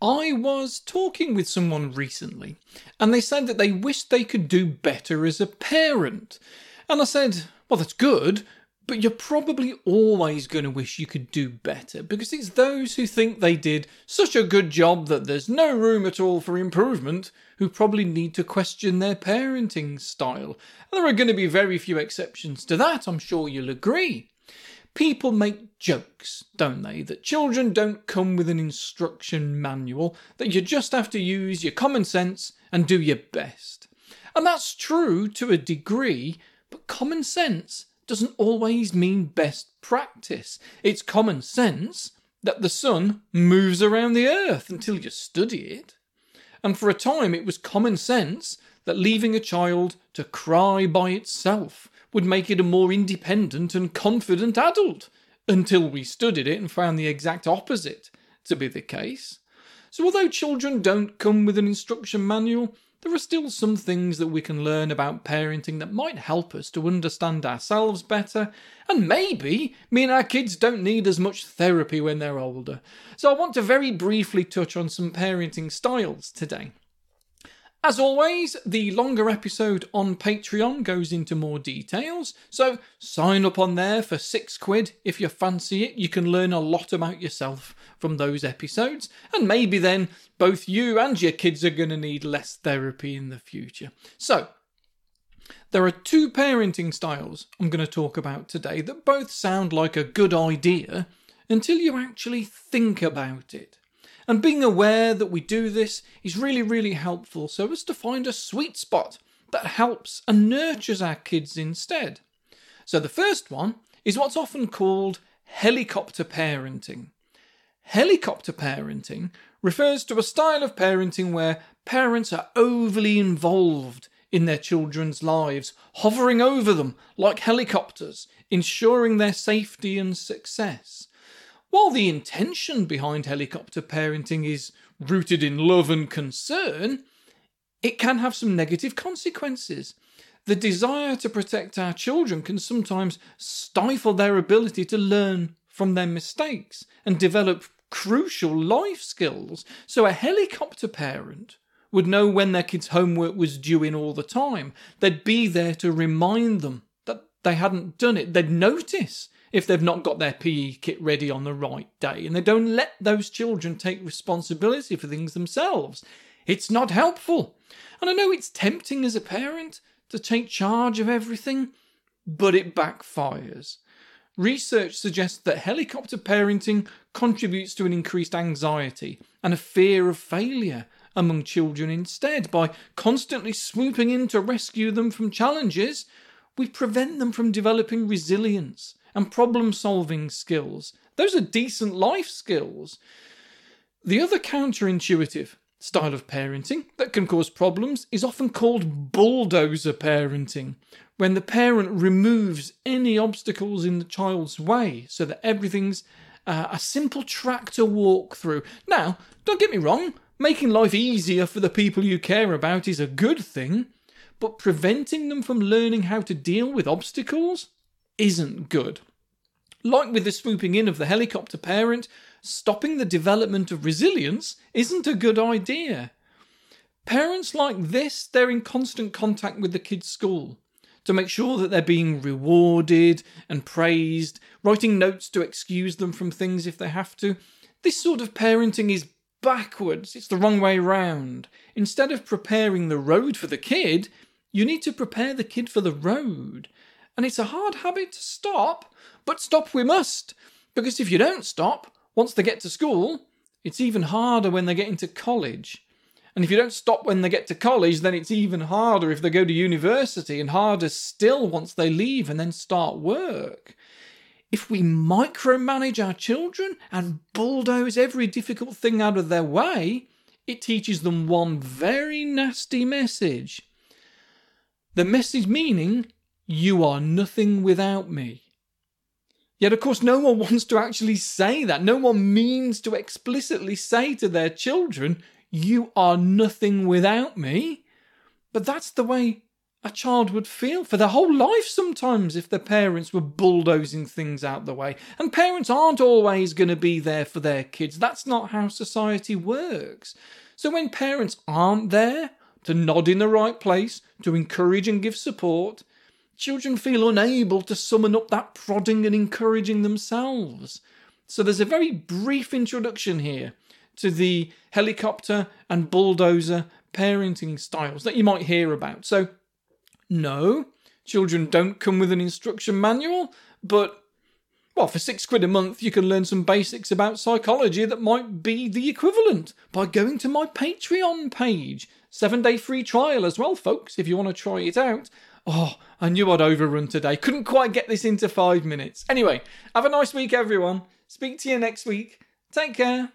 I was talking with someone recently, and they said that they wished they could do better as a parent. And I said, Well, that's good, but you're probably always going to wish you could do better because it's those who think they did such a good job that there's no room at all for improvement who probably need to question their parenting style. And there are going to be very few exceptions to that, I'm sure you'll agree people make jokes, don't they? That children don't come with an instruction manual, that you just have to use your common sense and do your best. And that's true to a degree, but common sense doesn't always mean best practice. It's common sense that the sun moves around the earth until you study it. And for a time, it was common sense that leaving a child to cry by itself would make it a more independent and confident adult until we studied it and found the exact opposite to be the case. So, although children don't come with an instruction manual, there are still some things that we can learn about parenting that might help us to understand ourselves better, and maybe mean our kids don't need as much therapy when they're older. So, I want to very briefly touch on some parenting styles today. As always, the longer episode on Patreon goes into more details, so sign up on there for six quid if you fancy it. You can learn a lot about yourself from those episodes, and maybe then both you and your kids are going to need less therapy in the future. So, there are two parenting styles I'm going to talk about today that both sound like a good idea until you actually think about it. And being aware that we do this is really, really helpful so as to find a sweet spot that helps and nurtures our kids instead. So the first one is what's often called helicopter parenting. Helicopter parenting refers to a style of parenting where parents are overly involved in their children's lives, hovering over them like helicopters, ensuring their safety and success. While the intention behind helicopter parenting is rooted in love and concern, it can have some negative consequences. The desire to protect our children can sometimes stifle their ability to learn from their mistakes and develop crucial life skills. So, a helicopter parent would know when their kid's homework was due in all the time. They'd be there to remind them that they hadn't done it. They'd notice if they've not got their PE kit ready on the right day, and they don't let those children take responsibility for things themselves. It's not helpful. And I know it's tempting as a parent to take charge of everything, but it backfires. Research suggests that helicopter parenting contributes to an increased anxiety and a fear of failure among children instead. By constantly swooping in to rescue them from challenges, we prevent them from developing resilience and problem solving skills. Those are decent life skills. The other counterintuitive style of parenting that can cause problems is often called bulldozer parenting, when the parent removes any obstacles in the child's way so that everything's uh, a simple track to walk through. Now, don't get me wrong, making life easier for the people you care about is a good thing, but preventing them from learning how to deal with obstacles isn't good. Like with the swooping in of the helicopter parent, stopping the development of resilience isn't a good idea. Parents like this, they're in constant contact with the kids' school to make sure that they're being rewarded and praised, writing notes to excuse them from things if they have to. This sort of parenting is backwards, it's the wrong way round. Instead of preparing the road for the kid, you need to prepare the kid for the road. And it's a hard habit to stop, but stop we must, because if you don't stop, once they get to school, it's even harder when they get into college. And if you don't stop when they get to college, then it's even harder if they go to university, and harder still once they leave and then start work. If we micromanage our children and bulldoze every difficult thing out of their way, it teaches them one very nasty message. The message meaning, you are nothing without me. Yet, of course, no one wants to actually say that. No one means to explicitly say to their children, You are nothing without me. But that's the way a child would feel for their whole life sometimes if their parents were bulldozing things out the way. And parents aren't always going to be there for their kids. That's not how society works. So when parents aren't there to nod in the right place, to encourage and give support, children feel unable to summon up that prodding and encouraging themselves. So there's a very brief introduction here to the helicopter and bulldozer parenting styles that you might hear about. So no, children don't come with an instruction manual, but well, for six quid a month, you can learn some basics about psychology that might be the equivalent by going to my Patreon page. Seven day free trial as well, folks, if you want to try it out. Oh, I knew I'd overrun today. Couldn't quite get this into five minutes. Anyway, have a nice week, everyone. Speak to you next week. Take care.